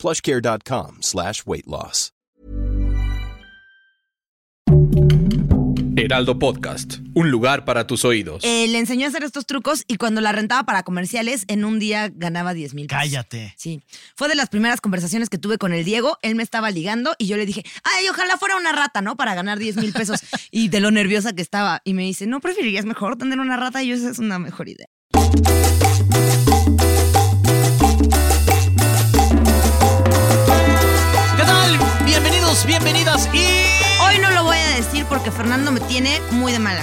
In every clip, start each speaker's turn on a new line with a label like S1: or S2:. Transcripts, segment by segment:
S1: plushcare.com slash weight loss.
S2: Heraldo Podcast, un lugar para tus oídos.
S3: Eh, le enseñó a hacer estos trucos y cuando la rentaba para comerciales, en un día ganaba 10 mil pesos.
S4: Cállate.
S3: Sí. Fue de las primeras conversaciones que tuve con el Diego. Él me estaba ligando y yo le dije, ay, ojalá fuera una rata, ¿no? Para ganar 10 mil pesos. y de lo nerviosa que estaba. Y me dice, ¿no preferirías mejor tener una rata? Y yo, esa es una mejor idea.
S4: Bienvenidos, bienvenidas y...
S3: Hoy no lo voy a decir porque Fernando me tiene muy de mala.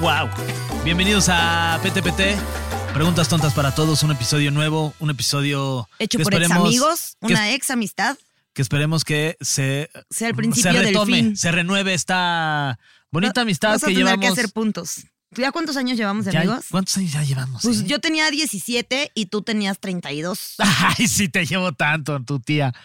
S4: ¡Wow! Bienvenidos a PTPT. Preguntas tontas para todos, un episodio nuevo, un episodio
S3: Hecho
S4: que
S3: por ex
S4: esperemos-
S3: amigos,
S4: que
S3: una ex amistad.
S4: que esperemos que se,
S3: Sea el principio
S4: se
S3: del
S4: retome,
S3: fin.
S4: se renueve esta bonita amistad
S3: Vas a
S4: que
S3: tener
S4: llevamos.
S3: que hacer puntos. ¿Tú ya cuántos años llevamos de
S4: Ya-
S3: amigos?
S4: ¿Cuántos años ya llevamos?
S3: Pues
S4: eh?
S3: yo tenía 17 y tú tenías 32.
S4: Ay, sí te llevo tanto, tu tía.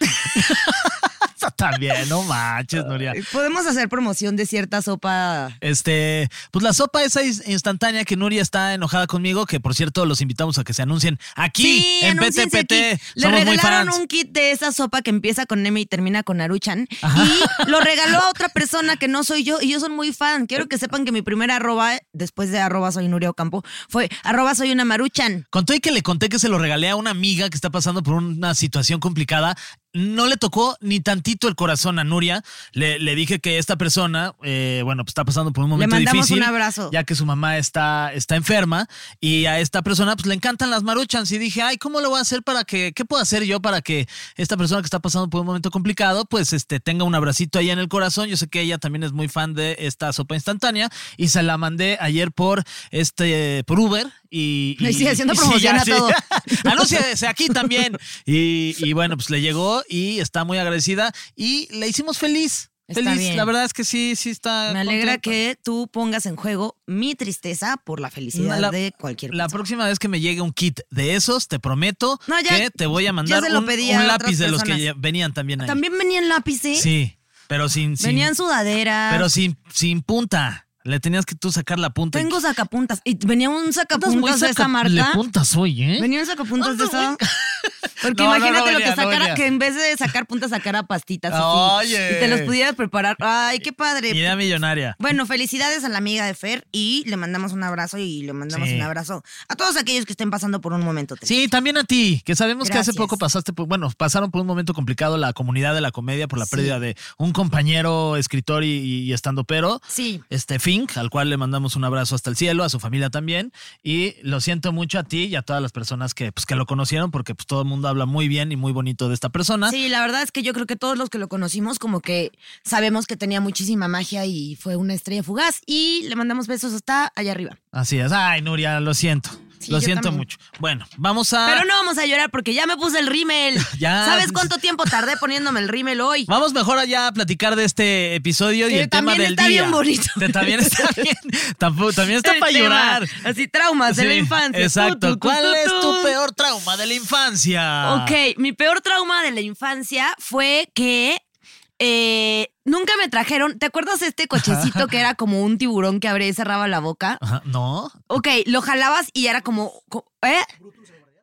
S4: También, no manches, Nuria.
S3: Podemos hacer promoción de cierta sopa.
S4: Este, pues la sopa esa instantánea que Nuria está enojada conmigo, que por cierto los invitamos a que se anuncien aquí
S3: Sí,
S4: en PTPT.
S3: Le
S4: Somos muy
S3: regalaron
S4: fans.
S3: un kit de esa sopa que empieza con M y termina con Aruchan.
S4: Ajá.
S3: Y lo regaló a otra persona que no soy yo. Y yo soy muy fan. Quiero que sepan que mi primera arroba, después de arroba soy Nuria Ocampo, fue arroba soy una Maruchan.
S4: Contó y que le conté que se lo regalé a una amiga que está pasando por una situación complicada. No le tocó ni tantito el corazón a Nuria. Le, le dije que esta persona, eh, bueno, pues está pasando por un momento
S3: mandamos
S4: difícil.
S3: un abrazo.
S4: Ya que su mamá está, está enferma. Y a esta persona, pues le encantan las maruchans. Y dije, ay, ¿cómo lo voy a hacer para que, qué puedo hacer yo para que esta persona que está pasando por un momento complicado, pues este, tenga un abracito ahí en el corazón? Yo sé que ella también es muy fan de esta sopa instantánea. Y se la mandé ayer por, este, por Uber. Y,
S3: Y sigue haciendo promoción a todo.
S4: Anúnciese aquí también. Y, y bueno, pues le llegó y está muy agradecida y le hicimos feliz.
S3: Está
S4: feliz.
S3: bien.
S4: La verdad es que sí, sí está.
S3: Me alegra
S4: contenta.
S3: que tú pongas en juego mi tristeza por la felicidad
S4: La-
S3: de cualquier
S4: La
S3: persona.
S4: próxima vez que me llegue un kit de esos, te prometo
S3: No, ya-
S4: que te voy a mandar un, lápiz de los que venían también ahí.
S3: También venían lápices.
S4: Sí, pero sin. sin-
S3: Venían sudaderas.
S4: pero sin, sin punta. Le tenías que tú sacar la punta. y-
S3: Tengo sacapuntas. Y venía un sacapuntas de esa marca.
S4: Le puntas hoy, ¿eh?
S3: Venía un sacapuntas de esa. Porque
S4: No,
S3: imagínate
S4: no
S3: lo
S4: venía,
S3: que sacara, que en vez de sacar puntas sacara pastitas así.
S4: Oye.
S3: Y te los pudieras preparar. Ay, qué padre.
S4: Idea millonaria.
S3: Bueno, felicidades a la amiga de Fer y le mandamos un abrazo y le mandamos
S4: Sí.
S3: un abrazo a todos aquellos que estén pasando por un momento triste.
S4: Sí, también a ti, que sabemos que hace poco pasaste por, bueno, pasaron por un momento complicado la comunidad de la comedia por la
S3: Sí.
S4: pérdida de un compañero, escritor y, y estando pero,
S3: Sí.
S4: este Fink, al cual le mandamos un abrazo hasta el cielo, a su familia también, y lo siento mucho a ti y a todas las personas que, pues, que lo conocieron, porque pues todo el mundo habla muy bien y muy bonito de esta persona.
S3: Sí, la verdad es que yo creo que todos los que lo conocimos como que sabemos que tenía muchísima magia y fue una estrella fugaz y le mandamos besos hasta allá arriba.
S4: Así es. Ay, Nuria, lo siento.
S3: Sí,
S4: lo siento
S3: también.
S4: mucho. Bueno, vamos a...
S3: Pero no vamos a llorar porque ya me puse el rímel.
S4: Ya.
S3: ¿Sabes cuánto tiempo tardé poniéndome el rímel hoy?
S4: Vamos mejor allá a platicar de este episodio y el tema
S3: también
S4: del
S3: está
S4: día.
S3: bien bonito.
S4: También está bien. También está
S3: El
S4: para
S3: tema,
S4: llorar.
S3: Así, traumas de la infancia.
S4: Exacto. ¿Cuál es
S3: tu.
S4: tu peor trauma de la infancia?
S3: Ok, mi peor trauma de la infancia fue que eh, nunca me trajeron. ¿Te acuerdas de este cochecito que era como un tiburón que abría y cerraba la boca?
S4: Ajá, No.
S3: Ok, lo jalabas y era como. co- ¿Eh?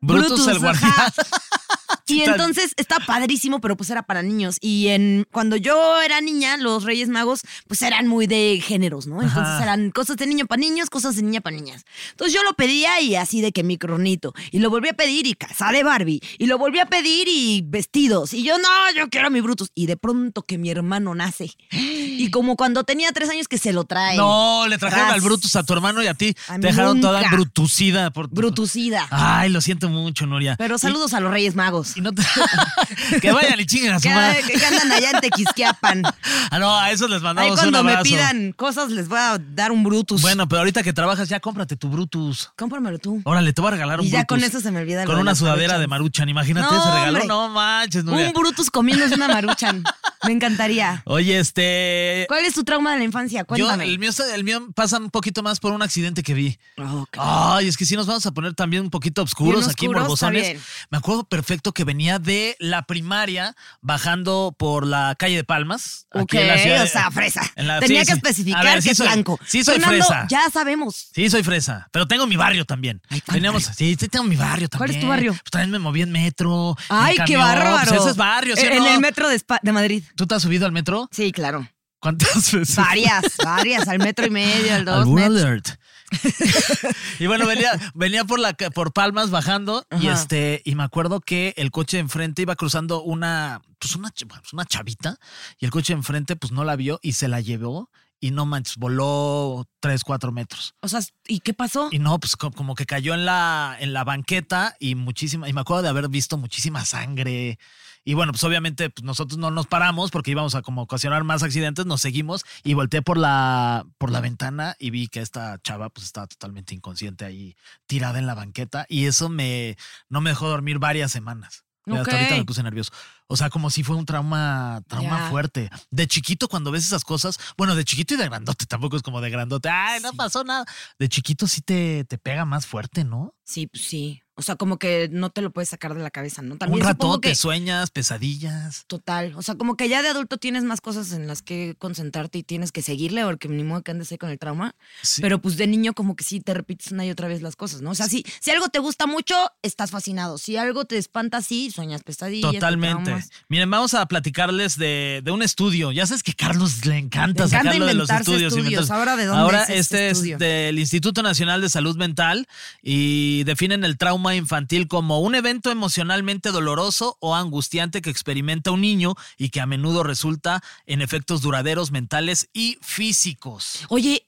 S4: Brutus, el
S3: Brutus,
S4: guardián.
S3: Y entonces está padrísimo, pero pues era para niños. Y en cuando yo era niña, los Reyes Magos, pues eran muy de géneros, ¿no? Entonces
S4: Ajá.
S3: eran cosas de niño para niños, cosas de niña para niñas. Entonces yo lo pedía y así de que mi cronito. Y lo volví a pedir y casa de Barbie. Y lo volví a pedir y vestidos. Y yo, no, yo quiero mi Brutus. Y de pronto que mi hermano nace. Y como cuando tenía tres años que se lo trae.
S4: No, le trajeron
S3: Tras.
S4: al Brutus a tu hermano y a ti.
S3: A
S4: te dejaron toda
S3: nunca.
S4: brutucida. Por...
S3: Brutucida.
S4: Ay, lo siento mucho, Nuria.
S3: Pero
S4: Y-
S3: saludos a los Reyes Magos.
S4: Y no te- que vayan y chinguen a su
S3: Que,
S4: madre.
S3: que andan allá en Tequisquiapan.
S4: Ah, no, a esos les
S3: Ahí
S4: mandamos
S3: cuando
S4: un
S3: me
S4: abrazo.
S3: pidan cosas les voy a dar un Brutus.
S4: Bueno, pero ahorita que trabajas ya cómprate tu Brutus.
S3: Cómpramelo tú.
S4: Órale, te voy a regalar un
S3: Y ya
S4: Brutus.
S3: con eso se me olvida
S4: Con una sudadera de Maruchan. Imagínate
S3: No,
S4: ese regalo.
S3: hombre.
S4: No manches, Nuria.
S3: Un Brutus comiéndose una maruchan. Me encantaría.
S4: Oye, este.
S3: ¿Cuál es tu trauma de la infancia?
S4: Yo,
S3: Cuéntame.
S4: el, mío, el mío pasa un poquito más por un accidente que vi.
S3: Ok.
S4: Ay, es que sí nos vamos a poner también un poquito oscuros
S3: Bien
S4: aquí,
S3: oscuros,
S4: morbosones. Me acuerdo perfecto que venía de la primaria bajando por la calle de Palmas.
S3: Ok,
S4: aquí en la ciudad
S3: o sea, fresa.
S4: la-
S3: Tenía
S4: sí,
S3: que
S4: sí.
S3: especificar
S4: ver, sí
S3: que es blanco.
S4: Sí, soy
S3: Fernando,
S4: fresa.
S3: Ya sabemos.
S4: Sí, soy fresa, pero tengo mi barrio también.
S3: Ay, ¿cuál
S4: Teníamos, sí, sí, tengo mi barrio también.
S3: ¿Cuál es tu barrio?
S4: Pues también me moví en metro. en
S3: Ay, qué
S4: camión,
S3: bárbaro.
S4: Pues ese es barrio, ¿sí
S3: en
S4: no?
S3: el metro de Madrid.
S4: ¿Tú te has subido al metro?
S3: Sí, claro.
S4: ¿Cuántas veces?
S3: Varias, varias. Al metro y medio, al dos metros.
S4: alert. y bueno, venía, venía por la por Palmas bajando y este y me acuerdo que el coche de enfrente iba cruzando una pues una, pues una chavita y el coche de enfrente pues no la vio y se la llevó y no manches, voló 3, 4 metros.
S3: O sea, ¿y qué pasó?
S4: Y no, pues co- como que cayó en la, en la banqueta y muchísima, y me acuerdo de haber visto muchísima sangre. Y bueno, pues obviamente pues nosotros no nos paramos porque íbamos a como ocasionar más accidentes, nos seguimos y volteé por la, por la ventana y vi que esta chava pues estaba totalmente inconsciente ahí tirada en la banqueta y eso me, no me dejó dormir varias semanas. Hasta ahorita me puse nervioso. O sea, como si fue un trauma, trauma fuerte. De chiquito, cuando ves esas cosas, bueno, de chiquito y de grandote, tampoco es como de grandote, ay, no pasó nada. De chiquito sí te, te pega más fuerte, ¿no?
S3: Sí, pues sí. O sea, como que no te lo puedes sacar de la cabeza, ¿no? También
S4: un ratote,
S3: que
S4: sueñas, pesadillas.
S3: Total. O sea, como que ya de adulto tienes más cosas en las que concentrarte y tienes que seguirle, porque ni modo que andes ahí con el trauma.
S4: Sí.
S3: Pero pues de niño, como que sí te repites una y otra vez las cosas, ¿no? O sea, si, si algo te gusta mucho, estás fascinado. Si algo te espanta, sí, sueñas pesadillas. te
S4: Totalmente. Miren, vamos a platicarles de, de un estudio. Ya sabes que Carlos le encanta
S3: Le encanta
S4: sacarlo de los estudios.
S3: Ahora, ¿de dónde
S4: Ahora,
S3: es este
S4: este es del Instituto Nacional de Salud Mental y definen el trauma infantil como un evento emocionalmente doloroso o angustiante que experimenta un niño y que a menudo resulta en efectos duraderos mentales y físicos.
S3: Oye,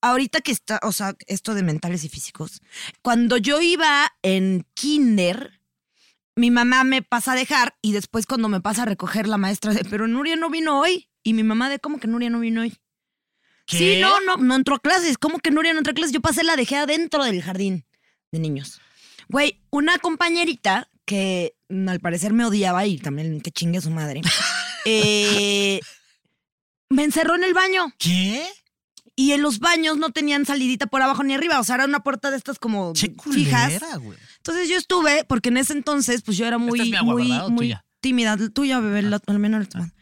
S3: ahorita que está, o sea, esto de mentales y físicos, cuando yo iba en kinder, mi mamá me pasa a dejar y después cuando me pasa a recoger la maestra de, pero Nuria no vino hoy. Y mi mamá de, ¿cómo que Nuria no vino hoy?
S4: ¿Qué?
S3: Sí, no, no, no entró a clases. ¿Cómo que Nuria no entró a clases? Yo pasé la dejé adentro del jardín de niños. Güey, una compañerita que mm, al parecer me odiaba y también que chingue a su madre, eh, me encerró en el baño.
S4: ¿Qué?
S3: Y en los baños no tenían salidita por abajo ni arriba. O sea, era una puerta de estas como
S4: Che
S3: fijas. Entonces yo estuve, porque en ese entonces, pues yo era muy,
S4: es mi agua,
S3: muy,
S4: ¿verdad? ¿O
S3: muy
S4: tuya?
S3: tímida. Tuya, bebé, la- al menos.
S4: Gracias.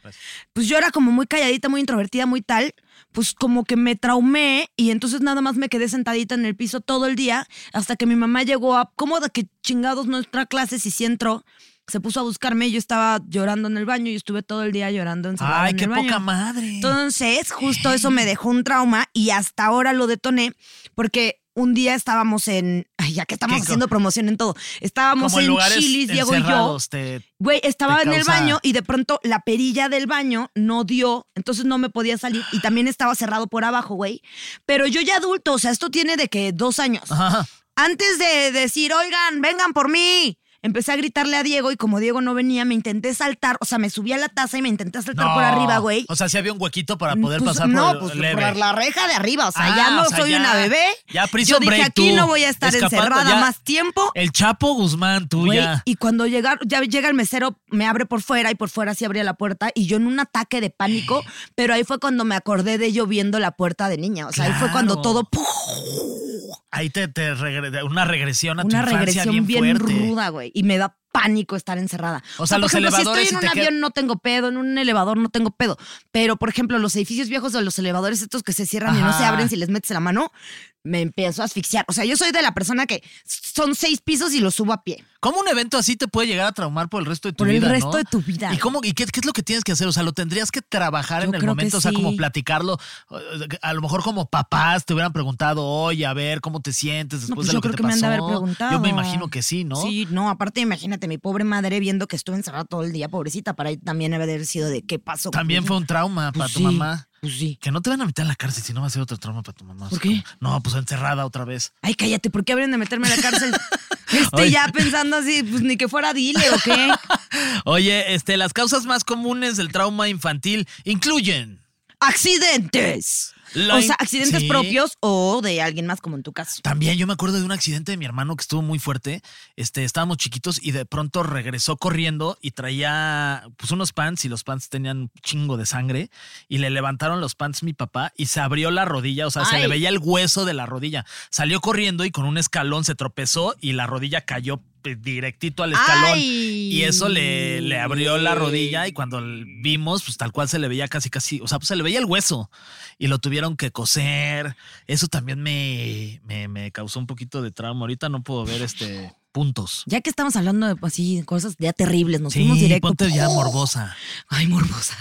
S3: Pues yo era como muy calladita, muy introvertida, muy tal. Pues como que me traumé y entonces nada más me quedé sentadita en el piso todo el día hasta que mi mamá llegó a, ¿cómo de que chingados nuestra clase si sí entró? Se puso a buscarme, yo estaba llorando en el baño y estuve todo el día llorando encerrada
S4: Ay,
S3: en
S4: qué
S3: el baño.
S4: poca madre.
S3: Entonces, justo eso me dejó un trauma y hasta ahora lo detoné porque un día estábamos en. Ay, ya que estamos
S4: ¿Qué co-
S3: haciendo promoción en todo. Estábamos
S4: Como en
S3: Chilis, Diego y yo. Güey, estaba en el baño y de pronto la perilla del baño no dio, entonces no me podía salir y también estaba cerrado por abajo, güey. Pero yo ya adulto, o sea, esto tiene de que dos años.
S4: Ajá.
S3: Antes de decir, oigan, vengan por mí. Empecé a gritarle a Diego y como Diego no venía, me intenté saltar, o sea, me subí a la taza y me intenté saltar por arriba, güey.
S4: O sea, si había un huequito para poder
S3: Pues,
S4: pasar
S3: no,
S4: por
S3: pues
S4: leve.
S3: por la reja de arriba. O sea,
S4: Ah,
S3: ya no
S4: o sea,
S3: soy
S4: ya-
S3: una bebé.
S4: ya prison
S3: Yo dije,
S4: break
S3: aquí
S4: tú,
S3: no voy a estar
S4: escapando,
S3: encerrada
S4: ya.
S3: más tiempo.
S4: El Chapo Guzmán, tú
S3: Güey,
S4: ya.
S3: y cuando llegar, ya llega el mesero, me abre por fuera y por fuera sí abría la puerta y yo en un ataque de pánico, pero ahí fue cuando me acordé de yo viendo la puerta de niña. O sea, ahí fue cuando todo,
S4: Ahí te, te regre- una regresión a tu
S3: una
S4: infancia
S3: regresión
S4: bien,
S3: bien,
S4: fuerte.
S3: ruda, güey. Y me da pánico estar encerrada.
S4: O sea,
S3: por
S4: los
S3: ejemplo,
S4: elevadores,
S3: si estoy en un avión no tengo pedo, en un elevador no tengo pedo. Pero, por ejemplo, los edificios viejos de los elevadores, estos que se cierran y no se abren si les metes la mano, me empiezo a asfixiar. O sea, yo soy de la persona que son seis pisos y los subo a pie.
S4: ¿Cómo un evento así te puede llegar a traumar por el resto de tu
S3: Por el
S4: vida?
S3: resto
S4: no?
S3: de tu vida.
S4: ¿Y, cómo, y qué, qué es lo que tienes que hacer? O sea, lo tendrías que trabajar
S3: Yo
S4: en el
S3: creo
S4: momento, o sea, como
S3: sí.
S4: platicarlo. eh, A lo mejor como papás te hubieran preguntado, oye, a ver, ¿cómo te sientes después
S3: No, pues
S4: de
S3: yo
S4: lo que
S3: creo
S4: te
S3: que me han de
S4: pasó?
S3: haber preguntado.
S4: Yo me imagino que sí, ¿no?
S3: Sí, no, aparte imagínate, mi pobre madre viendo que estuve encerrada todo el día, pobrecita, para ella también haber sido de qué pasó.
S4: También fue un trauma
S3: Pues
S4: para tu mamá.
S3: Pues sí.
S4: Que no te van a meter en la cárcel, si no va a ser otro trauma para tu mamá.
S3: ¿Por qué?
S4: como- No, pues encerrada otra vez.
S3: Ay, cállate, ¿por qué habrían de meterme a la cárcel? Este,
S4: Oye.
S3: ya pensando así, pues ni que fuera dile o qué.
S4: Oye, este, las causas más comunes del trauma infantil incluyen
S3: ¡Accidentes!
S4: La
S3: o sea, accidentes
S4: sí.
S3: propios o de alguien más, como en tu caso.
S4: También yo me acuerdo de un accidente de mi hermano que estuvo muy fuerte. Este, estábamos chiquitos y de pronto regresó corriendo y traía pues unos pants y los pants tenían un chingo de sangre y le levantaron los pants mi papá y se abrió la rodilla, o sea, se le veía el hueso de la rodilla. Salió corriendo y con un escalón se tropezó y la rodilla cayó directito al escalón.
S3: Ay.
S4: Y eso le, le abrió la rodilla y cuando vimos, pues tal cual se le veía casi, casi, o sea, pues se le veía el hueso y lo tuvieron que coser. Eso también me, me, me causó un poquito de trauma. Ahorita no puedo ver este puntos.
S3: Ya que estamos hablando de pues, así, cosas ya terribles, nos
S4: Sí,
S3: fuimos directo.
S4: ponte ya morbosa.
S3: Ay, morbosa.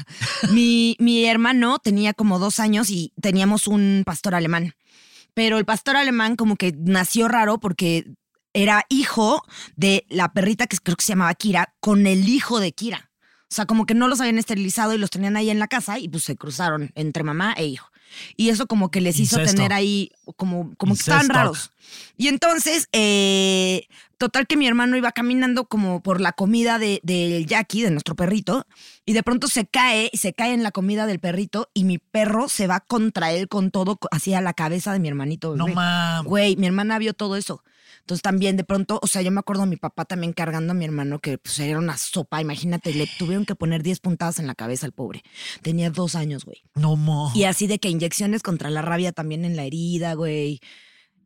S3: mi, mi hermano tenía como dos años y teníamos un pastor alemán. Pero el pastor alemán como que nació raro porque era hijo de la perrita que creo que se llamaba Kira con el hijo de Kira. O sea, como que no los habían esterilizado y los tenían ahí en la casa y pues se cruzaron entre mamá e hijo. Y eso como que les hizo
S4: Incesto.
S3: tener ahí, como, como que estaban raros. Y entonces, eh, total que mi hermano iba caminando como por la comida de- del Jackie, de nuestro perrito, y de pronto se cae, se cae en la comida del perrito y mi perro se va contra él con todo, co- así a la cabeza de mi hermanito.
S4: No mames.
S3: Güey, mi hermana vio todo eso. Entonces también de pronto, o sea, yo me acuerdo de mi papá también cargando a mi hermano que pues era una sopa, imagínate, le tuvieron que poner 10 puntadas en la cabeza al pobre. Tenía dos años, güey.
S4: No mo.
S3: Y así de que inyecciones contra la rabia también en la herida, güey.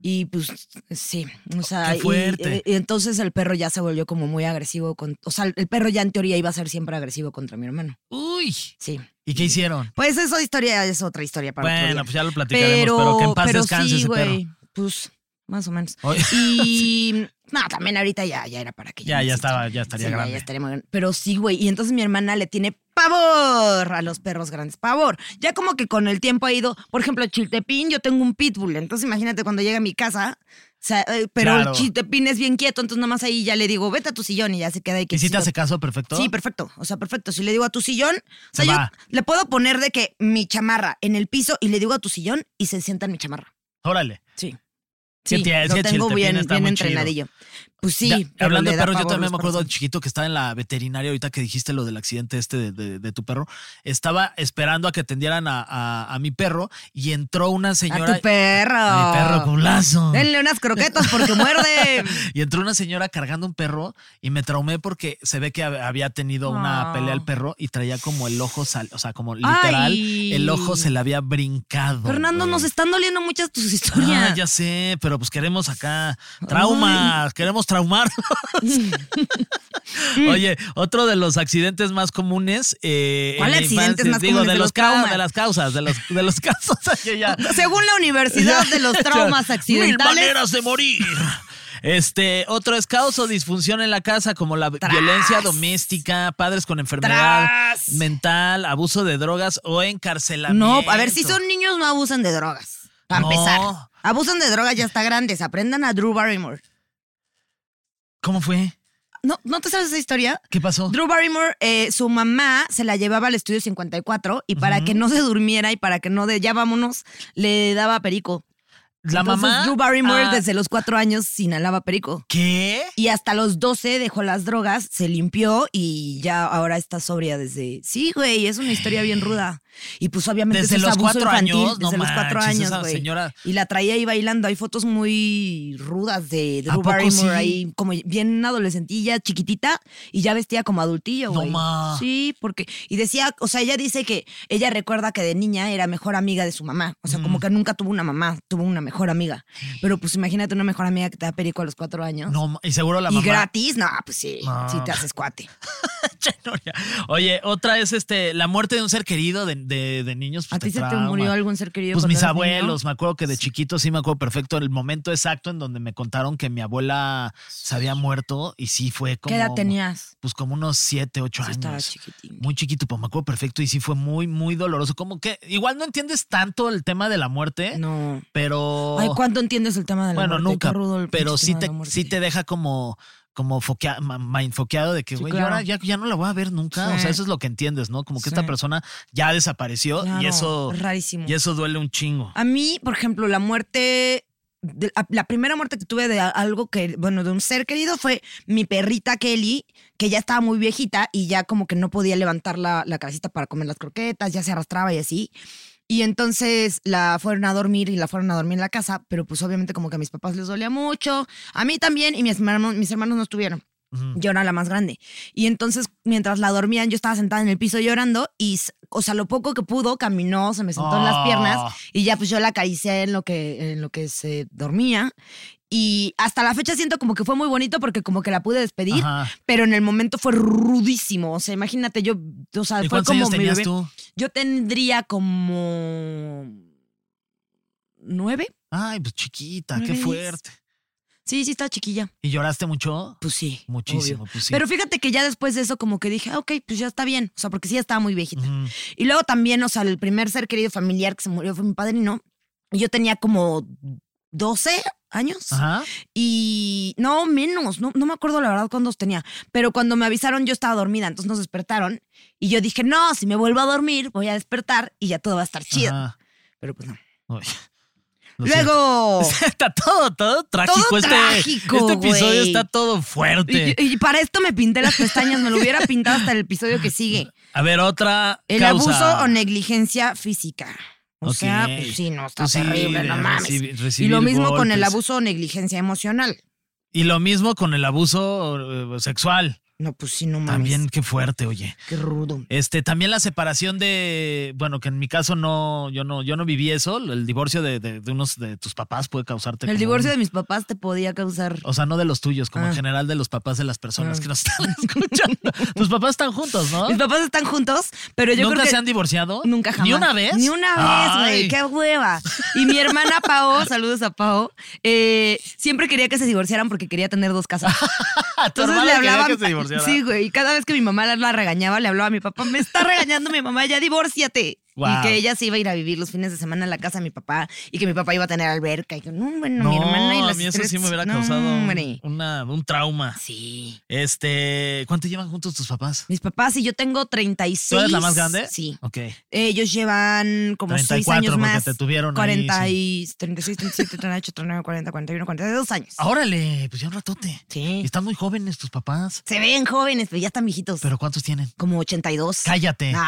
S3: Y pues sí, o sea,
S4: Qué fuerte.
S3: Y, entonces el perro ya se volvió como muy agresivo con, o sea, el perro ya en teoría iba a ser siempre agresivo contra mi hermano.
S4: Uy.
S3: Sí.
S4: ¿Y qué hicieron?
S3: Pues esa historia es otra historia para
S4: Bueno, pues ya lo platicaremos, pero, que en paz
S3: pero
S4: descanse
S3: sí,
S4: ese perro.
S3: güey, Pues más o menos.
S4: Oye.
S3: Y no, también ahorita ya, ya era para que
S4: Ya, ya
S3: no
S4: estaba, ya estaría
S3: Sí,
S4: grande.
S3: Ya estaría muy grande. Pero sí, güey. Y entonces mi hermana le tiene pavor a los perros grandes. Pavor. Ya como que con el tiempo ha ido, por ejemplo, Chiltepín, yo tengo un pitbull. Entonces imagínate cuando llega a mi casa. O sea, eh, pero
S4: Claro.
S3: el Chiltepín es bien quieto, entonces nomás ahí ya le digo, vete a tu sillón y ya se queda ahí.
S4: ¿Y si te hace caso perfecto?
S3: Sí, perfecto. O sea, perfecto. Si le digo a tu sillón, o sea,
S4: Se
S3: yo
S4: va.
S3: le puedo poner de que mi chamarra en el piso y le digo a tu sillón y se sienta en mi chamarra.
S4: Órale.
S3: Sí.
S4: ¿Qué
S3: Sí, lo tengo bien, bien entrenadillo. Pues sí.
S4: Ya,
S3: pero
S4: hablando de perros, yo también me acuerdo de
S3: perros.
S4: chiquito que estaba en la veterinaria, ahorita que dijiste lo del accidente este de, de- de tu perro. Estaba esperando a que atendieran a, a- a mi perro y entró una señora.
S3: A tu perro.
S4: A mi perro culazo.
S3: Denle unas croquetas porque muerde.
S4: Y entró una señora cargando un perro y me traumé porque se ve que hab- había tenido una
S3: Ah.
S4: pelea el perro y traía como el ojo, sal- o sea, como literal,
S3: Ay.
S4: el ojo se le había brincado.
S3: Fernando,
S4: güey.
S3: nos están doliendo muchas tus historias.
S4: Ah, ya sé, pero pues queremos acá traumas, queremos traumar. Oye, otro de los accidentes más comunes. Eh,
S3: ¿Cuál accidentes más
S4: digo,
S3: comunes?
S4: de,
S3: De
S4: los
S3: traumas.
S4: de las causas, de los, de los casos. Ya-
S3: Según la Universidad de los Traumas
S4: Mil
S3: Accidentales.
S4: maneras de morir. Este, otro es caos o disfunción en la casa, como la
S3: Tras.
S4: violencia doméstica, padres con enfermedad
S3: Tras.
S4: mental, abuso de drogas o encarcelamiento.
S3: No, a ver, si son niños no abusan de drogas. Para
S4: No.
S3: empezar. Abusan de drogas ya está grandes. Aprendan a Drew Barrymore.
S4: ¿Cómo fue?
S3: ¿No, ¿No te sabes esa historia?
S4: ¿Qué pasó?
S3: Drew Barrymore, eh, su mamá se la llevaba al estudio 54 y para que no se durmiera y para que no de ya vámonos, le daba perico.
S4: La
S3: Entonces,
S4: mamá.
S3: Drew Barrymore
S4: Ah,
S3: desde los cuatro años inhalaba perico.
S4: ¿Qué?
S3: Y hasta los 12 dejó las drogas, se limpió y ya ahora está sobria desde... Sí, güey, es una historia bien ruda. Y pues obviamente
S4: Desde
S3: es
S4: los
S3: abuso
S4: cuatro
S3: infantil,
S4: años, no
S3: desde los cuatro
S4: manches,
S3: años, güey.
S4: señora-
S3: Y la traía ahí bailando. Hay fotos muy rudas de
S4: ¿A
S3: Drew Barrymore
S4: sí?
S3: ahí, como bien adolescentilla, chiquitita, y ya vestía como adultillo,
S4: No
S3: güey.
S4: ma.
S3: Sí, porque... Y decía, o sea, ella dice que ella recuerda que de niña era mejor amiga de su mamá. O sea, como que nunca tuvo una mamá, tuvo una mejor amiga. Pero pues imagínate una mejor amiga que te da perico a los cuatro años.
S4: No, y seguro la
S3: y
S4: mamá.
S3: gratis, no, pues sí,
S4: No.
S3: sí te haces cuate.
S4: Oye, otra es este la muerte de un ser querido de, de- de niños. pues,
S3: ¿A ti se te murió algún ser querido?
S4: Pues mis abuelos, me acuerdo que de chiquito sí me acuerdo perfecto el momento exacto en donde me contaron que mi abuela se había muerto y sí fue como.
S3: ¿Qué edad tenías?
S4: Pues como unos siete, ocho
S3: Sí, estaba
S4: años.
S3: chiquitín.
S4: Muy chiquito, pues me acuerdo perfecto y sí fue muy, muy doloroso. Como que igual no entiendes tanto el tema de la muerte,
S3: No.
S4: pero.
S3: Ay, ¿cuánto entiendes el tema de la
S4: bueno,
S3: muerte?
S4: nunca.
S3: Rudo el
S4: Pero sí te, sí te deja como como foquea- mindfoqueado de que,
S3: Sí,
S4: güey,
S3: claro.
S4: yo ahora ya, ya no la voy a ver nunca. O sea, eso es lo que entiendes, ¿no? Como que esta persona ya desapareció
S3: Claro,
S4: y eso
S3: rarísimo.
S4: y eso duele un chingo.
S3: A mí, por ejemplo, la muerte. de- la- primera muerte que tuve de algo que, bueno, de un ser querido fue mi perrita Kelly, que ya estaba muy viejita y ya como que no podía levantar la, la cabecita para comer las croquetas, ya se arrastraba y así. Y entonces la fueron a dormir y la fueron a dormir en la casa, pero pues obviamente como que a mis papás les dolía mucho, a mí también y mis hermanos, mis hermanos no estuvieron. Yo era la más grande. Y entonces, mientras la dormían, yo estaba sentada en el piso llorando y, o sea, lo poco que pudo, caminó, se me sentó en las
S4: Ah.
S3: piernas y ya pues yo la acaricié en lo que, en lo que se dormía. Y hasta la fecha siento como que fue muy bonito porque como que la pude despedir,
S4: Ajá.
S3: pero en el momento fue rudísimo. O sea, imagínate, yo, o sea,
S4: ¿Y
S3: fue como
S4: años
S3: mi
S4: tenías
S3: bebé.
S4: tú?
S3: Yo tendría como nueve.
S4: Ay, pues chiquita, qué
S3: Nueve,
S4: fuerte.
S3: Sí, sí, estaba chiquilla.
S4: ¿Y lloraste mucho?
S3: Pues sí.
S4: Muchísimo,
S3: obvio.
S4: pues sí.
S3: Pero fíjate que ya después de eso como que dije, ah, ok, pues ya está bien. O sea, porque sí ya estaba muy viejita. Y luego también, o sea, el primer ser querido familiar que se murió fue mi padrino. Y yo tenía como 12 años.
S4: Ajá.
S3: Y no, menos, no, no me acuerdo la verdad cuántos tenía. Pero cuando me avisaron yo estaba dormida, entonces nos despertaron. Y yo dije, no, si me vuelvo a dormir, voy a despertar y ya todo va a estar chido.
S4: Ajá.
S3: Pero pues no.
S4: Uy, siento.
S3: Luego...
S4: Está todo, todo trágico.
S3: Todo
S4: este,
S3: trágico,
S4: este episodio está todo fuerte.
S3: Y, y para esto me pinté las pestañas, me lo hubiera pintado hasta el episodio que sigue.
S4: A ver, otra
S3: El
S4: causa.
S3: abuso o negligencia física. O sea, pues sí, no, está
S4: Pues sí,
S3: terrible, no
S4: de
S3: mames. y lo mismo con el abuso o negligencia emocional.
S4: Y lo mismo con el abuso eh, sexual.
S3: No, pues sí, no mames.
S4: También qué fuerte, oye.
S3: Qué rudo.
S4: Este, también la separación de, bueno, que en mi caso no, yo no, yo no viví eso, el divorcio de, de- de unos de tus papás puede causarte.
S3: El divorcio
S4: un-
S3: de mis papás te podía causar.
S4: O sea, no de los tuyos, como en
S3: Ah.
S4: general de los papás de las personas
S3: Ah.
S4: que nos están escuchando. Tus papás están juntos, ¿no?
S3: Mis papás están juntos, pero yo
S4: ¿Nunca
S3: creo que.
S4: se han divorciado?
S3: Nunca jamás.
S4: ¿Ni una vez?
S3: Ni una vez, güey. Qué hueva. Y mi hermana Pao, saludos a Pao, eh, siempre quería que se divorciaran porque quería tener dos casas.
S4: ¿Tu
S3: Entonces le
S4: quería
S3: hablaba.
S4: que se
S3: Sí, güey. Y cada vez que mi mamá la regañaba, le hablaba a mi papá, me está regañando mi mamá, ya divórciate.
S4: Guau.
S3: Y que ella se iba a ir a vivir los fines de semana a la casa de mi papá y que mi papá iba a tener alberca. Y yo, no, bueno, mi hermana y
S4: No,
S3: las
S4: a mí eso
S3: tres-
S4: sí me hubiera
S3: no,
S4: causado un, una- un trauma.
S3: Sí.
S4: Este, ¿cuánto llevan juntos tus papás?
S3: Mis papás y yo tengo 36.
S4: ¿Tú eres la más grande?
S3: Sí.
S4: Ok.
S3: Ellos llevan como 6
S4: 34
S3: años
S4: porque
S3: más.
S4: te tuvieron ahí,
S3: 40
S4: sí.
S3: y 36, 37, 38, 39, 40, 41, 42 años.
S4: Órale, pues ya un ratote.
S3: Sí.
S4: Y están muy jóvenes tus papás.
S3: Se ven jóvenes, pero ya están viejitos.
S4: ¿Pero cuántos tienen?
S3: como 82.
S4: Cállate.
S3: Ah.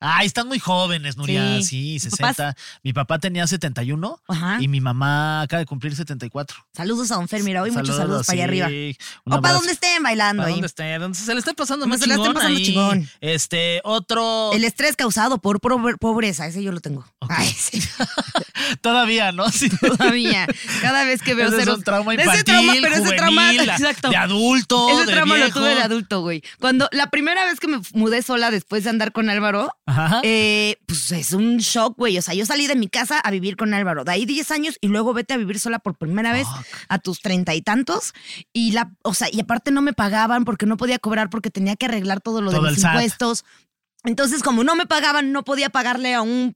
S4: Ah.
S3: Como 60.
S4: Ay, están muy jóvenes, Nuria. Sí,
S3: Sí.
S4: 60. Mi papá tenía 71
S3: Ajá.
S4: y mi mamá acaba de cumplir 74.
S3: Saludos a Don Fer, mira, hoy muchos saludos para allá arriba. O para donde estén bailando
S4: Para
S3: ahí.
S4: donde esté, donde se le esté pasando más
S3: se la estén pasando
S4: ahí.
S3: chingón.
S4: Este, otro.
S3: El estrés causado por pobre- pobreza, ese yo lo tengo. Ay, sí.
S4: Todavía, ¿no? Sí.
S3: Todavía. Cada vez que veo
S4: Ese es un trauma
S3: Ese
S4: infantil,
S3: trauma, pero ese trauma, exacto.
S4: de adulto,
S3: Ese
S4: de
S3: trauma lo tuve de adulto, güey. Cuando la primera vez que me mudé sola después de andar con Álvaro,
S4: Ajá.
S3: Eh, pues es un shock, güey. O sea, yo salí de mi casa a vivir con Álvaro. De ahí 10 años y luego vete a vivir sola por primera vez
S4: Fuck.
S3: a tus treinta y tantos. Y la, o sea, y aparte no me pagaban porque no podía cobrar porque tenía que arreglar todo lo
S4: Todo
S3: de
S4: SAT.
S3: impuestos. Entonces, como no me pagaban, no podía pagarle a un.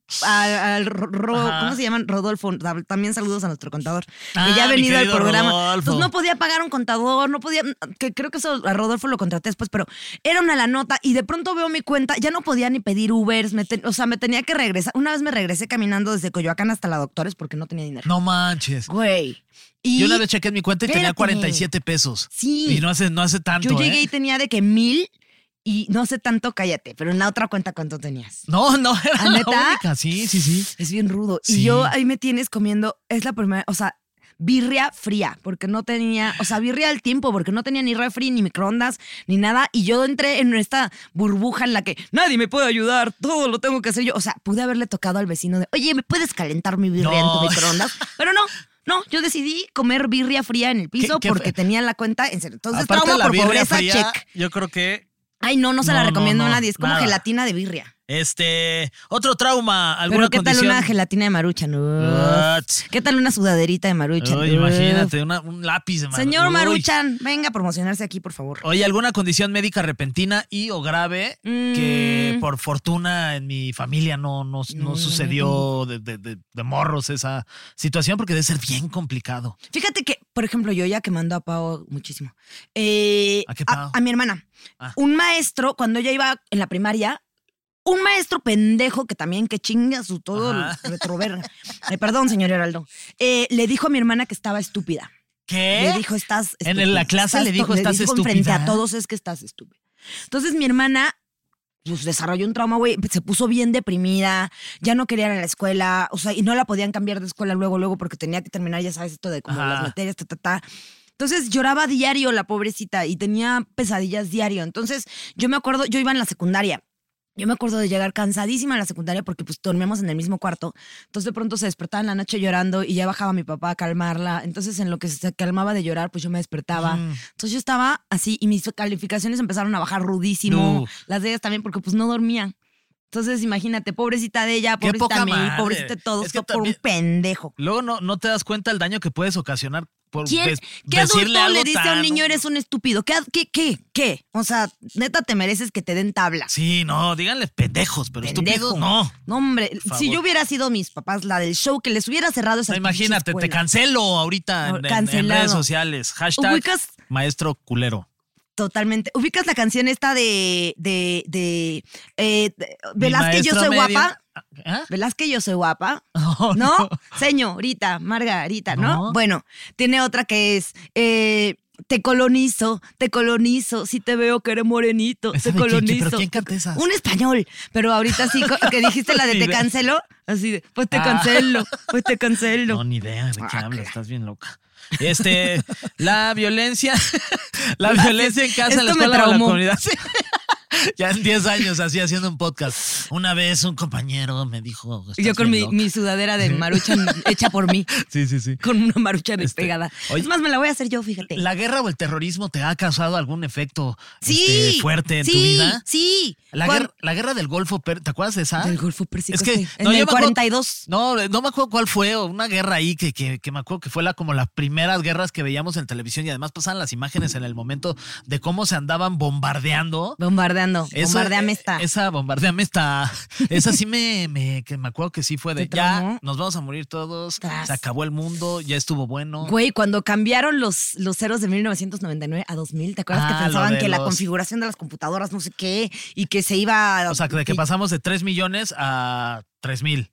S3: Ro-
S4: Ajá.
S3: ¿Cómo se llaman? Rodolfo. También saludos a nuestro contador.
S4: Ah,
S3: que ya ha venido al programa.
S4: Rodolfo.
S3: Pues no podía pagar a un contador, no podía. Que creo que eso a Rodolfo lo contraté después, pero era una la nota y de pronto veo mi cuenta. Ya no podía ni pedir Ubers. me ten- o sea, me tenía que regresar. Una vez me regresé caminando desde Coyoacán hasta la Doctores porque no tenía dinero.
S4: No manches.
S3: Güey. Y
S4: Yo una vez chequé en mi cuenta y tenía
S3: Espérate.
S4: 47 pesos.
S3: Sí.
S4: Y no hace, no hace tanto.
S3: yo llegué
S4: ¿eh?
S3: y tenía de que mil y no sé tanto, cállate, pero en la otra cuenta, ¿cuánto tenías?
S4: No, no, era
S3: ¿Ah,
S4: la
S3: neta?
S4: única. Sí, sí, sí.
S3: Es bien rudo.
S4: Sí.
S3: Y yo ahí me tienes comiendo, es la primera, o sea, birria fría, porque no tenía, o sea, birria al tiempo, porque no tenía ni refri, ni microondas, ni nada. Y yo entré en esta burbuja en la que nadie me puede ayudar, todo lo tengo que hacer yo. O sea, pude haberle tocado al vecino de, oye, ¿me puedes calentar mi birria en tu microondas? Pero no. No, yo decidí comer birria fría en el piso
S4: qué
S3: porque tenía la cuenta en serio. Entonces,
S4: Aparte
S3: trauma
S4: la
S3: por pobreza,
S4: fría,
S3: check.
S4: yo creo que
S3: Ay, no, no se la
S4: No, no,
S3: recomiendo a nadie. Es como
S4: nada.
S3: gelatina de birria.
S4: Este, otro trauma, alguna
S3: Pero ¿qué tal una gelatina de maruchan? Uf. ¿Qué tal una sudaderita de maruchan?
S4: Uy,
S3: Uf.
S4: imagínate, una- un lápiz de Maru-
S3: Señor
S4: Uy.
S3: Maruchan, venga a promocionarse aquí, por favor.
S4: Oye, ¿alguna condición médica repentina y o grave que
S3: Mm.
S4: por fortuna en mi familia no, no, no
S3: No,
S4: sucedió de, de- de- de morros esa situación? Porque debe ser bien complicado.
S3: Fíjate que, por ejemplo, yo ya que mando a Pau muchísimo. eh,
S4: ¿A qué Pau?
S3: a mi hermana.
S4: Ah.
S3: Un maestro, cuando ella iba en la primaria, un maestro pendejo que también que chinga su todo el retrover. Eh, perdón, señor Heraldo. eh, le dijo a mi hermana que estaba estúpida.
S4: ¿Qué?
S3: Le dijo, estás
S4: En
S3: estúpida.
S4: la clase le dijo, "Estás
S3: Frente
S4: estúpida".
S3: a todos es que estás estúpida. Entonces mi hermana pues desarrolló un trauma, güey, se puso bien deprimida, ya no quería ir a la escuela, o sea, y no la podían cambiar de escuela luego, luego, porque tenía que terminar, ya sabes, esto de como
S4: Ajá.
S3: las materias, ta, ta, ta. Entonces lloraba diario la pobrecita y tenía pesadillas diario. Entonces yo me acuerdo, yo iba en la secundaria. Yo me acuerdo de llegar cansadísima en la secundaria porque pues dormíamos en el mismo cuarto. Entonces de pronto se despertaba en la noche llorando y ya bajaba mi papá a calmarla. Entonces en lo que se calmaba de llorar, pues yo me despertaba.
S4: Mm.
S3: Entonces yo estaba así y mis calificaciones empezaron a bajar rudísimo.
S4: No.
S3: Las de ellas también porque pues no dormía. Entonces imagínate, pobrecita de ella,
S4: Qué
S3: pobrecita
S4: poca
S3: mí,
S4: madre.
S3: pobrecita de todos,
S4: Es que
S3: por un
S4: también-
S3: pendejo.
S4: Luego no, no te das cuenta el daño que puedes ocasionar por
S3: ¿Quién,
S4: des-
S3: ¿Qué
S4: decirle
S3: adulto
S4: algo
S3: le dice a un
S4: tan-
S3: niño eres un estúpido? ¿Qué, ad- qué, qué, qué? O sea, neta te mereces que te den tablas.
S4: Sí, no, díganle pendejos, pero
S3: Pendejo.
S4: estúpidos no.
S3: No, hombre, si yo hubiera sido mis papás, la del show, que les hubiera cerrado esa
S4: No, imagínate, te cancelo ahorita en- en, en
S3: Cancelado.
S4: redes sociales. Hashtag
S3: Ubicas
S4: maestro culero.
S3: Totalmente. ¿Ubicas la canción esta de, de, de, eh, de- Velázquez, yo soy
S4: medio-
S3: guapa?
S4: ¿Ah?
S3: Velázquez, yo soy guapa.
S4: Oh,
S3: ¿No? Señorita, Margarita, ¿no?
S4: No.
S3: Bueno, tiene otra que es. eh, te colonizo, te colonizo, si te veo que eres morenito,
S4: ¿Esa
S3: te
S4: de quién-
S3: colonizo.
S4: pero quién?
S3: Un español, pero ahorita sí que dijiste la de te cancelo, así de, pues te
S4: Ah.
S3: cancelo, pues te cancelo.
S4: No, ni idea de qué
S3: Ah,
S4: hablas, estás bien loca. Este, la violencia, la violencia en casa, en la escuela o en la comunidad. Ya en 10 años así haciendo un podcast. Una vez un compañero me dijo.
S3: Yo
S4: "Estás
S3: con mi,
S4: loca".
S3: mi sudadera de maruchan hecha por mí,
S4: Sí, sí, sí.
S3: con una maruchan
S4: Este,
S3: despegada.
S4: oye,
S3: es más, me la voy a hacer yo, fíjate.
S4: ¿La guerra o el terrorismo te ha causado algún efecto
S3: sí,
S4: este, fuerte en
S3: sí,
S4: tu vida?
S3: Sí,
S4: La guerra, la guerra del Golfo, ¿te acuerdas de esa?
S3: Del Golfo Pérsico.
S4: Es que
S3: sí.
S4: no,
S3: en el
S4: me acuerdo-
S3: 42.
S4: No, no me acuerdo cuál fue, una guerra ahí que, que, que me acuerdo que fue la, como las primeras guerras que veíamos en televisión y además pasaban las imágenes en el momento de cómo se andaban bombardeando.
S3: Bombardeando.
S4: Eso,
S3: bombardeame
S4: eh,
S3: esta.
S4: Esa bombardeame esta. Esa sí me, me, que me acuerdo que sí fue de
S3: ¿Te
S4: ya, nos vamos a morir todos,
S3: Tras.
S4: se acabó el mundo, ya estuvo bueno.
S3: Güey, cuando cambiaron los, los ceros de 1999 a 2000, ¿te acuerdas
S4: Ah,
S3: que
S4: lo
S3: pensaban que la configuración de las computadoras no sé qué y que se iba...
S4: O sea, de que pasamos de 3 millones a 3 mil.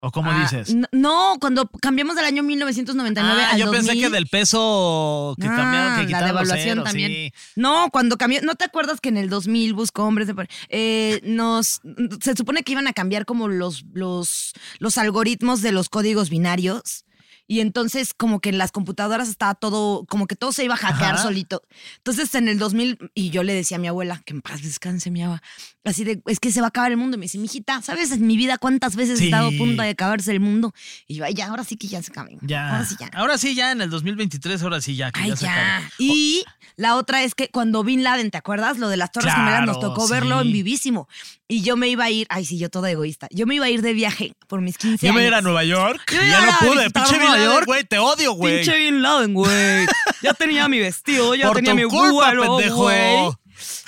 S4: ¿O cómo
S3: Ah,
S4: dices?
S3: No, cuando cambiamos del año 1999
S4: Ah,
S3: al
S4: yo
S3: 2000.
S4: pensé que del peso que cambiaron, que
S3: Ah,
S4: quitaron
S3: la devaluación
S4: ceros,
S3: también.
S4: sí.
S3: No, cuando cambió, ¿no te acuerdas que en el 2000 buscó hombres de eh, nos se supone que iban a cambiar como los los los algoritmos de los códigos binarios y entonces como que en las computadoras estaba todo como que todo se iba a hackear
S4: Ajá.
S3: solito. Entonces en el 2000 y yo le decía a mi abuela que en paz descanse mi abuela, así de es que se va a acabar el mundo y me dice, "Mijita, ¿sabes en mi vida cuántas veces he estado a
S4: Sí.
S3: punto de acabarse el mundo?" Y yo, "Ay, ya, ahora sí que ya se acaben."
S4: Ya.
S3: Ahora sí ya.
S4: Ahora sí, ya en el 2023, ahora sí ya. Que
S3: Ay,
S4: ya, se
S3: ya.
S4: acabó.
S3: Y la otra es que cuando Bin Laden, ¿te acuerdas? Lo de las Torres Gemelas nos
S4: Claro,
S3: tocó verlo
S4: sí.
S3: en vivísimo. Y yo me iba a ir, ay, sí, yo toda egoísta. Yo me iba a ir de viaje por mis 15
S4: Yo
S3: años.
S4: me iba a ir a Nueva York.
S3: Yo
S4: ya no pude. Pinche Bin Laden, güey, te odio, güey.
S3: Pinche Bin Laden, güey. Ya tenía mi vestido, ya
S4: Por
S3: tenía mi vuelo,
S4: pendejo.
S3: güey.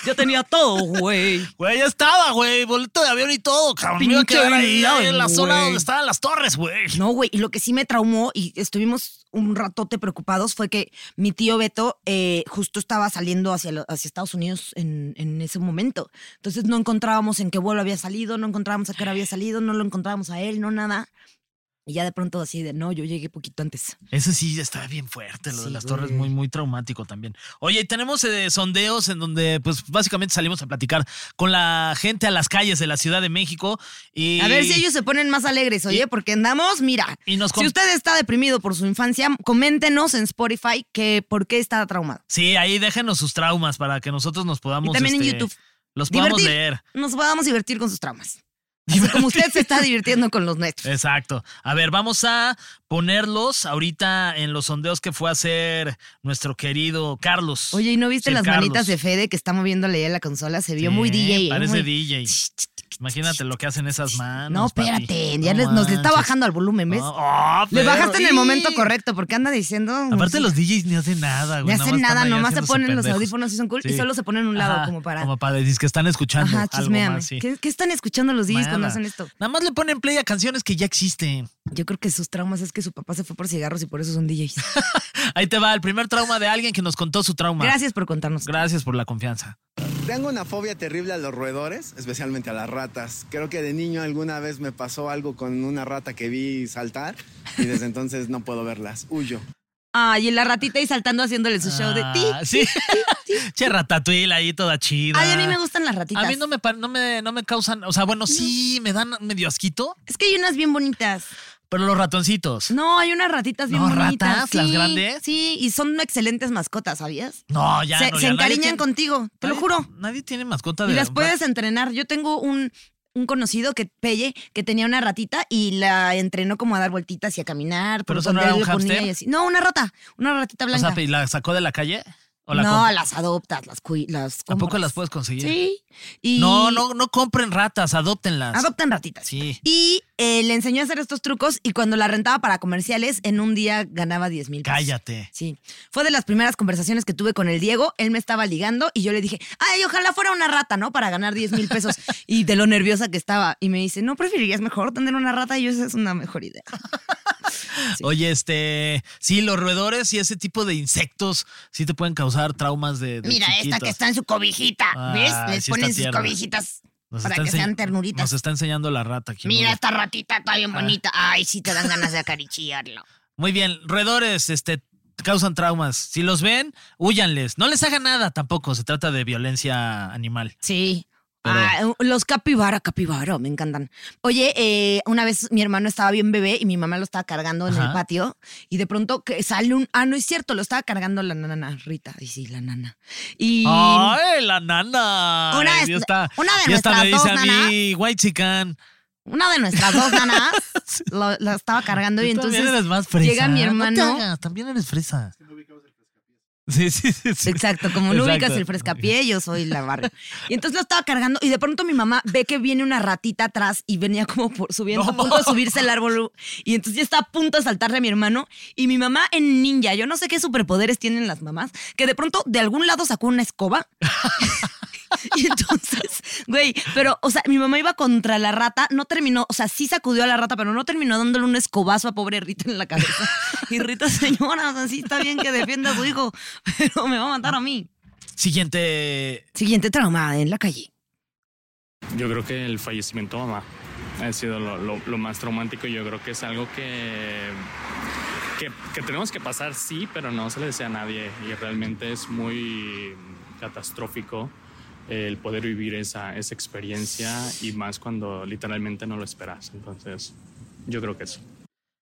S3: Yo tenía todo, güey.
S4: Güey, ya estaba, güey. Boleto de avión y todo, cabrón. Me iba a quedar ahí, ahí en la
S3: Pinche
S4: zona donde estaban las torres, güey.
S3: No, güey, y lo que sí me traumó y estuvimos un ratote preocupados fue que mi tío Beto eh, justo estaba saliendo hacia, lo- hacia Estados Unidos en, en ese momento. Entonces no encontrábamos en qué vuelo había salido, no encontrábamos a qué hora había salido, no lo encontrábamos a él, no nada. Y ya de pronto así de, no, yo llegué poquito antes.
S4: Ese sí estaba bien fuerte, lo de las torres, muy, muy traumático también. Oye, y tenemos eh, sondeos en donde, pues, básicamente salimos a platicar con la gente a las calles de la Ciudad de México. Y
S3: A ver si ellos se ponen más alegres, oye, porque andamos, mira,
S4: Y nos
S3: si usted está deprimido por su infancia, coméntenos en Spotify que por qué está traumado.
S4: Sí, ahí déjenos sus traumas para que nosotros nos podamos.
S3: Y también en
S4: este,
S3: YouTube.
S4: Los podamos
S3: Divertir.
S4: leer.
S3: Nos podamos divertir con sus traumas. Así como usted se está divirtiendo con los nuestros.
S4: Exacto. A ver, vamos a ponerlos ahorita en los sondeos que fue a hacer nuestro querido Carlos.
S3: Oye, ¿y no viste las
S4: Carlos.
S3: manitas de Fede que está moviéndole a la consola? Se vio
S4: Sí,
S3: muy DJ. ¿eh?
S4: Parece
S3: Muy-
S4: DJ. Imagínate lo que hacen esas manos.
S3: No,
S4: papi.
S3: espérate, ya
S4: No
S3: les- nos le está bajando al volumen, ¿ves?
S4: No, oh,
S3: Le bajaste en el momento correcto porque anda diciendo.
S4: Aparte los DJs ni hacen nada, güey.
S3: No hacen nada, nomás se ponen los audífonos y son cool y solo se ponen un lado
S4: Ajá,
S3: como para.
S4: Como para decir que están escuchando
S3: Ajá,
S4: algo
S3: chismeame.
S4: más, sí.
S3: ¿Qué, qué están escuchando los DJs cuando hacen esto?
S4: Nada más le ponen play a canciones que ya existen.
S3: Yo creo que sus traumas es que su papá se fue por cigarros y por eso son DJs.
S4: Ahí te va el primer trauma de alguien que nos contó su trauma.
S3: Gracias por contarnos.
S4: Gracias por la confianza.
S5: Tengo una fobia terrible a los roedores, especialmente a las ratas. Creo que de niño alguna vez me pasó algo con una rata que vi saltar y desde entonces no puedo verlas. Huyo.
S3: Ay, y la ratita ahí saltando haciéndole su show de ti.
S4: Ah, Sí. che, ratatouille ahí toda chida.
S3: Ay, a mí me gustan las ratitas.
S4: A mí no me, no me, no me causan, o sea, bueno, sí, me dan medio asquito,
S3: Es que hay unas bien bonitas.
S4: Pero los ratoncitos.
S3: No, hay unas ratitas bien
S4: ¿No,
S3: bonitas.
S4: ratas, las grandes?
S3: Sí, y son excelentes mascotas, ¿sabías?
S4: No, ya
S3: se
S4: no,
S3: se
S4: ya
S3: encariñan
S4: tiene-
S3: contigo, te lo juro.
S4: Nadie tiene mascota de
S3: Y las puedes entrenar. Yo tengo un, un conocido que Pelle, que tenía una ratita y la entrenó como a dar vueltitas y a caminar.
S4: ¿Pero
S3: por
S4: eso no era un
S3: y así. No, una rata, una ratita
S4: O
S3: blanca.
S4: sea, ¿y ¿la sacó de la calle? ¿O la
S3: no, las adoptas, las cui- las
S4: ¿A poco
S3: compras.
S4: las puedes conseguir?
S3: Sí. Y
S4: No, no, no compren ratas, adóptenlas.
S3: Adoptan ratitas.
S4: Sí.
S3: Y eh, le enseñó a hacer estos trucos y cuando la rentaba para comerciales, en un día ganaba 10 mil pesos.
S4: Cállate.
S3: Sí. Fue de las primeras conversaciones que tuve con el Diego. Él me estaba ligando y yo le dije, ay, ojalá fuera una rata, ¿no? Para ganar 10 mil pesos. y de lo nerviosa que estaba. Y me dice, ¿no preferirías mejor tener una rata? Y yo, esa es una mejor idea. Sí.
S4: Oye, este, sí, los roedores y ese tipo de insectos sí te pueden causar traumas de, de
S3: Mira, esta que está en su cobijita. ¿Ves? Les
S4: sí
S3: ponen sus
S4: tierna.
S3: cobijitas
S4: Nos
S3: para que sean ternuritas.
S4: Nos está enseñando la rata aquí.
S3: Mira esta ratita, está
S4: Ah.
S3: bien bonita. Ay, sí te dan ganas de acariciarlo.
S4: Muy bien, roedores, este, causan traumas. Si los ven, huyanles. No les hagan nada tampoco. Se trata de violencia animal.
S3: Sí.
S4: Pero-
S3: Ah, los capibara, capibara, me encantan. Oye, eh, una vez mi hermano estaba bien bebé y mi mamá lo estaba cargando en el patio y de pronto que sale un... Ah, no es cierto, lo estaba cargando la nana Rita. Y sí, la nana. Y...
S4: ¡Ay, la nana!
S3: Una
S4: Ay, esta-
S3: una de
S4: y esta me
S3: nuestras
S4: dice
S3: dos
S4: a mí, white chican.
S3: Una de nuestras dos nanas lo, la estaba cargando y
S4: Tú también
S3: entonces
S4: eres más fresa.
S3: llega mi
S4: No te
S3: hermano.
S4: hagas, también eres fresa. Sí, sí, sí. sí.
S3: Exacto, como ubicas
S4: Exacto.
S3: el frescapié, yo soy la barrio. Y entonces lo estaba cargando y de pronto mi mamá ve que viene una ratita atrás y venía como por- subiendo,
S4: No,
S3: a punto de subirse el árbol. Y entonces ya está a punto de saltarle a mi hermano. Y mi mamá en ninja, yo no sé qué superpoderes tienen las mamás, que de pronto de algún lado sacó una escoba. Y entonces, güey, pero, o sea, mi mamá iba contra la rata, no terminó, o sea, sí sacudió a la rata, pero no terminó dándole un escobazo a pobre Rita en la cabeza. Y Rita, señora, o sea, sí está bien que defienda a su hijo, pero me va a matar a mí.
S4: Siguiente.
S3: Siguiente trauma en la calle.
S6: Yo creo que el fallecimiento de mamá ha sido lo, lo- lo más traumático. Yo creo que es algo que, que, que tenemos que pasar, sí, pero no se le desea a nadie. Y realmente es muy catastrófico el poder vivir esa, esa experiencia y más cuando literalmente no lo esperas. Entonces, yo creo que eso.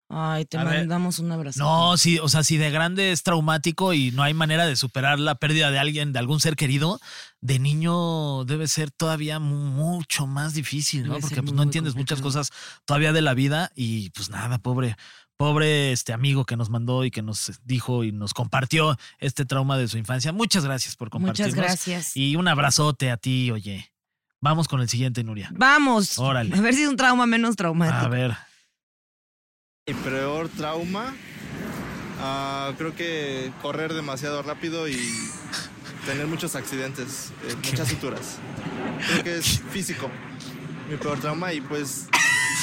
S3: Ay, te
S4: A ver.
S3: mandamos un abrazo.
S4: No, sí, o sea, si de grande es traumático y no hay manera de superar la pérdida de alguien, de algún ser querido, de niño debe ser todavía mu- mucho más difícil, ¿no?
S3: Debe
S4: Porque pues, no entiendes muchas cosas todavía de la vida y pues nada, pobre, pobre este amigo que nos mandó y que nos dijo y nos compartió este trauma de su infancia. Muchas gracias por compartirnos.
S3: Muchas gracias.
S4: Y un abrazote a ti, oye. Vamos con el siguiente, Nuria.
S3: Vamos.
S4: Órale.
S3: A ver si es un trauma menos traumático.
S4: A ver.
S7: Mi peor trauma, ah, creo que correr demasiado rápido y tener muchos accidentes, eh, muchas suturas. Creo que es físico, mi peor trauma y pues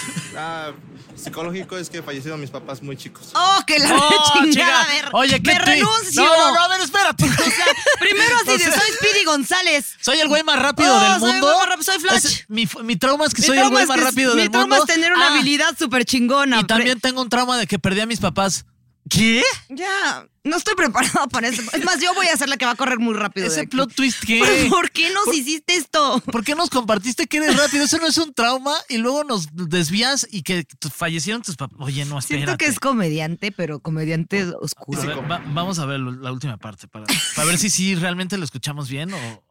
S7: ah, psicológico es que fallecieron mis papás muy chicos.
S3: Oh, que la
S4: Oh,
S3: chingada.
S4: chica.
S3: A ver,
S4: Oye, ¿qué
S3: me
S4: te-
S3: renuncio.
S4: No, no, no, a ver, espérate.
S3: O sea, primero así
S4: O
S3: de
S4: sea-
S3: soy Speedy González.
S4: Soy el güey más rápido
S3: Oh,
S4: del
S3: soy
S4: mundo.
S3: güey más rápido, soy Flash.
S4: Es- mi, mi trauma es que
S3: Mi
S4: soy el
S3: trauma
S4: güey más
S3: que-
S4: rápido
S3: mi
S4: del
S3: trauma
S4: mundo.
S3: es tener una
S4: Ah,
S3: habilidad súper chingona.
S4: Y también tengo un trauma de que perdí a mis papás. ¿Qué?
S3: Ya, no estoy preparada para eso. Es más, yo voy a ser la que va a correr muy rápido. de
S4: Ese
S3: aquí.
S4: plot twist, ¿qué?
S3: ¿Pero ¿Por qué nos
S4: Por-
S3: hiciste esto?
S4: ¿Por qué nos compartiste que eres rápido? Eso no es un trauma y luego nos desvías y que fallecieron tus papás. Oye, no, espérate.
S3: Siento que es comediante, pero comediante oscuro.
S4: A ver, va- vamos a ver la última parte para, para ver si sí realmente lo escuchamos bien o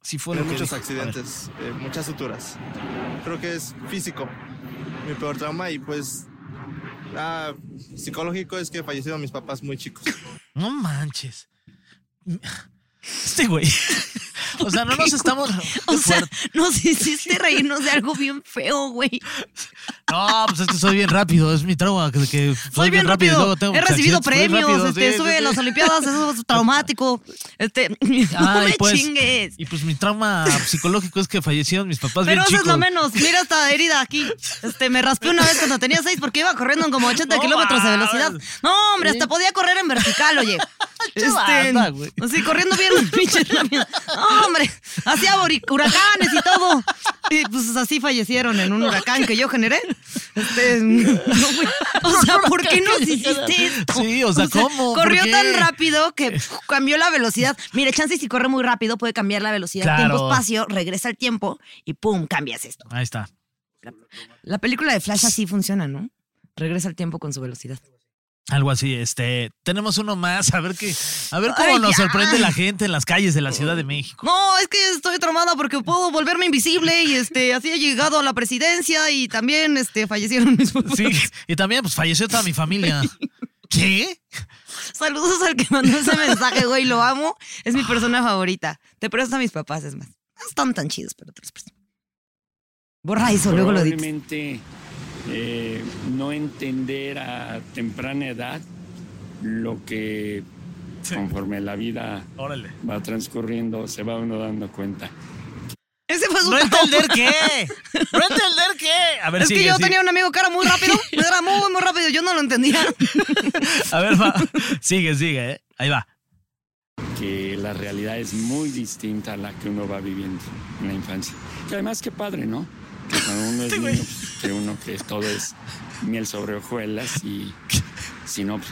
S4: si fue que
S7: muchos
S4: ver.
S7: accidentes, eh, muchas suturas. Creo que es físico, mi peor trauma y pues ah, psicológico es que fallecieron mis papás muy chicos.
S4: No manches. Este güey. O sea, no nos estamos.
S3: O sea, nos hiciste reírnos de algo bien feo, güey.
S4: No, pues es que soy bien rápido, es mi trauma. Que, que soy,
S3: Soy bien rápido.
S4: luego tengo
S3: He recibido premios,
S4: rápido,
S3: este,
S4: sí,
S3: estuve
S4: sí,
S3: las Olimpiadas, eso es traumático. Este, no
S4: Ay,
S3: me
S4: pues,
S3: chingues.
S4: Y pues mi trauma psicológico es que fallecieron mis papás
S3: Pero
S4: bien
S3: eso
S4: chicos.
S3: es lo menos. Mira esta herida aquí. Este, me raspé una vez cuando tenía seis porque iba corriendo en como 80
S4: No
S3: kilómetros de velocidad. No, hombre, hasta podía correr en vertical, oye. Este,
S4: banda, güey.
S3: así corriendo bien, pinche rápido. No, hombre, hacía huracanes y todo. Y pues así fallecieron en un huracán que yo generé. Este, no, o sea, ¿por qué nos hiciste esto?
S4: Sí, o sea, ¿cómo? ¿Por
S3: Corrió tan rápido que cambió la velocidad. Mire, chance si corre muy rápido puede cambiar la velocidad,
S4: Claro.
S3: tiempo-espacio, regresa el tiempo y pum, cambias esto.
S4: Ahí está.
S3: La película de Flash así funciona, ¿no? Regresa el tiempo con su velocidad.
S4: Algo así, este, tenemos uno más, a ver qué, a ver cómo
S3: Ay,
S4: nos
S3: ya.
S4: sorprende la gente en las calles de la Ciudad de México.
S3: No, es que estoy traumada porque puedo volverme invisible y este así he llegado a la presidencia y también este fallecieron mis papás.
S4: Sí, y también pues falleció toda mi familia. ¿Qué?
S3: Saludos al que mandó ese mensaje, güey, lo amo. Es mi persona favorita. Te presto a mis papás, es más. No están tan chidos, pero te los presto. Borra eso, luego lo dices.
S8: Eh, no entender a temprana edad lo que conforme la vida
S4: Órale.
S8: va transcurriendo se va uno dando cuenta.
S3: Ese fue su
S4: ¿No entender qué? ¿No entender qué? A ver,
S3: Es que
S4: sigue,
S3: yo
S4: sigue.
S3: tenía un amigo que era muy rápido, era muy, muy rápido, yo no lo entendía.
S4: A ver, va. Sigue, sigue, ¿eh? Ahí va.
S8: que la realidad es muy distinta a la que uno va viviendo en la infancia. Que además qué padre, ¿no? Que cuando uno es
S4: Este
S8: niño, pues, que uno que todo es miel sobre hojuelas y si no, pues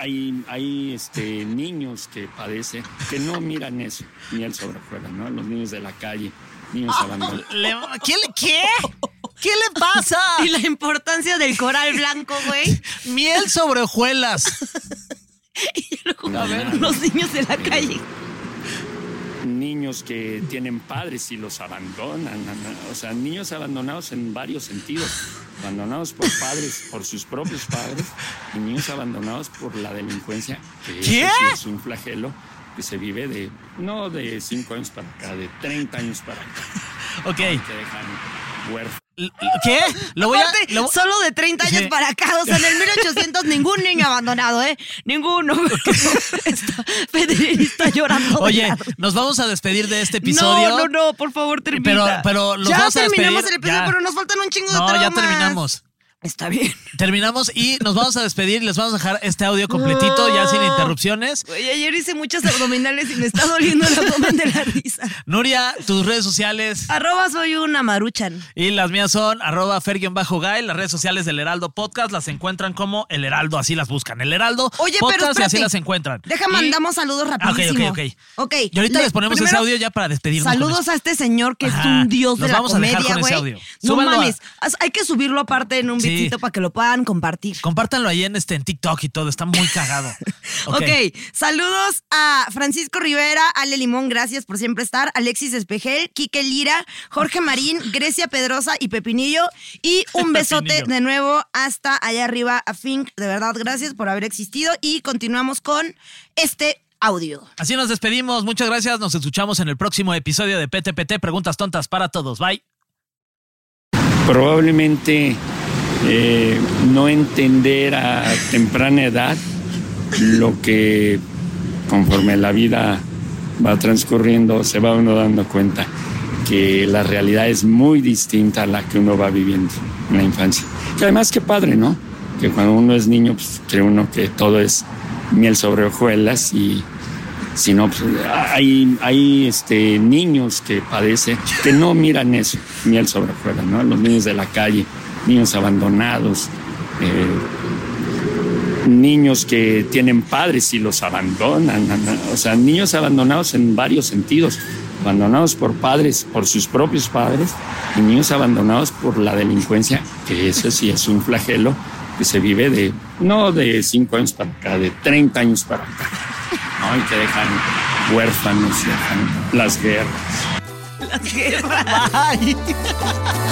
S8: hay, hay este, niños que padecen, que no miran eso, miel sobre hojuelas, ¿no? Los niños de la calle, niños abandonados.
S4: Le- ¿Qué? le- ¿Qué? ¿Qué le pasa?
S3: Y la importancia del coral blanco, güey.
S4: Miel sobre hojuelas.
S8: A ver,
S3: Los niños de la calle.
S8: Niños que tienen padres y los abandonan, o sea, niños abandonados en varios sentidos, abandonados por padres, por sus propios padres, y niños abandonados por la delincuencia, que
S4: ¿Qué?
S8: sí es un flagelo que se vive de, no de 5 años para acá, de 30 años para acá,
S4: Ok.
S8: que dejan huérfanos.
S4: ¿Qué? Lo voy a. Lo-
S3: solo de 30 años para acá, o sea, en el 1800 ningún niño abandonado, ¿eh? Ninguno. está, llorando.
S4: Oye, nos vamos a despedir de este episodio.
S3: No, no, no, por favor, termina.
S4: Pero- pero los
S3: ya
S4: vamos a
S3: terminamos
S4: despedir,
S3: el episodio,
S4: ya.
S3: pero nos faltan un chingo de
S4: No, ya
S3: traumas.
S4: terminamos.
S3: Está bien.
S4: Terminamos y nos vamos a despedir y les vamos a dejar este audio completito, ya sin interrupciones.
S3: Güey, ayer hice muchas abdominales y me está doliendo el abdomen de la risa.
S4: Nuria, tus redes sociales
S3: Arroba soy una maruchan.
S4: y las mías son arroba fer-guy. Las redes sociales del Heraldo Podcast las encuentran como El Heraldo, así las buscan. El Heraldo
S3: Oye, pero
S4: Podcast y así las encuentran.
S3: Deja,
S4: Y-
S3: mandamos saludos
S4: Ah, ok,
S3: rapidísimo.
S4: ok, ok.
S3: Ok.
S4: Y ahorita
S3: Le-
S4: les ponemos ese audio ya para despedirnos.
S3: Saludos a este señor que es un dios de la
S4: vamos a dejar
S3: comedia,
S4: con ese
S3: güey.
S4: audio.
S3: No
S4: a-
S3: mames. Hay que subirlo aparte en un
S4: Sí.
S3: Para que lo puedan compartir.
S4: Compártanlo ahí en, este, en TikTok y todo, está muy cagado.
S3: ok, saludos a Francisco Rivera, Ale Limón, gracias por siempre estar, Alexis Espejel, Quique Lira, Jorge Marín, Grecia Pedrosa y Pepinillo. Y un besote de nuevo hasta allá arriba a Fink. De verdad, gracias por haber existido. Y continuamos con este audio.
S4: Así nos despedimos, muchas gracias, nos escuchamos en el próximo episodio de PTPT, Preguntas Tontas para Todos. Bye.
S8: Probablemente eh, no entender a temprana edad lo que conforme la vida va transcurriendo, se va uno dando cuenta que la realidad es muy distinta a la que uno va viviendo en la infancia. Y además qué padre, ¿no? Que cuando uno es niño, pues cree uno que todo es miel sobre hojuelas y si no, pues, hay, hay este, niños que padecen, que no miran eso, miel sobre hojuelas, ¿no? Los niños de la calle, niños abandonados, eh, niños que tienen padres y los abandonan, o sea, niños abandonados en varios sentidos, abandonados por padres, por sus propios padres, y niños abandonados por la delincuencia, que eso sí es un flagelo que se vive de, no de 5 años para acá, de 30 años para acá, ¿no? Y que dejan huérfanos, dejan las guerras.
S3: Las guerras.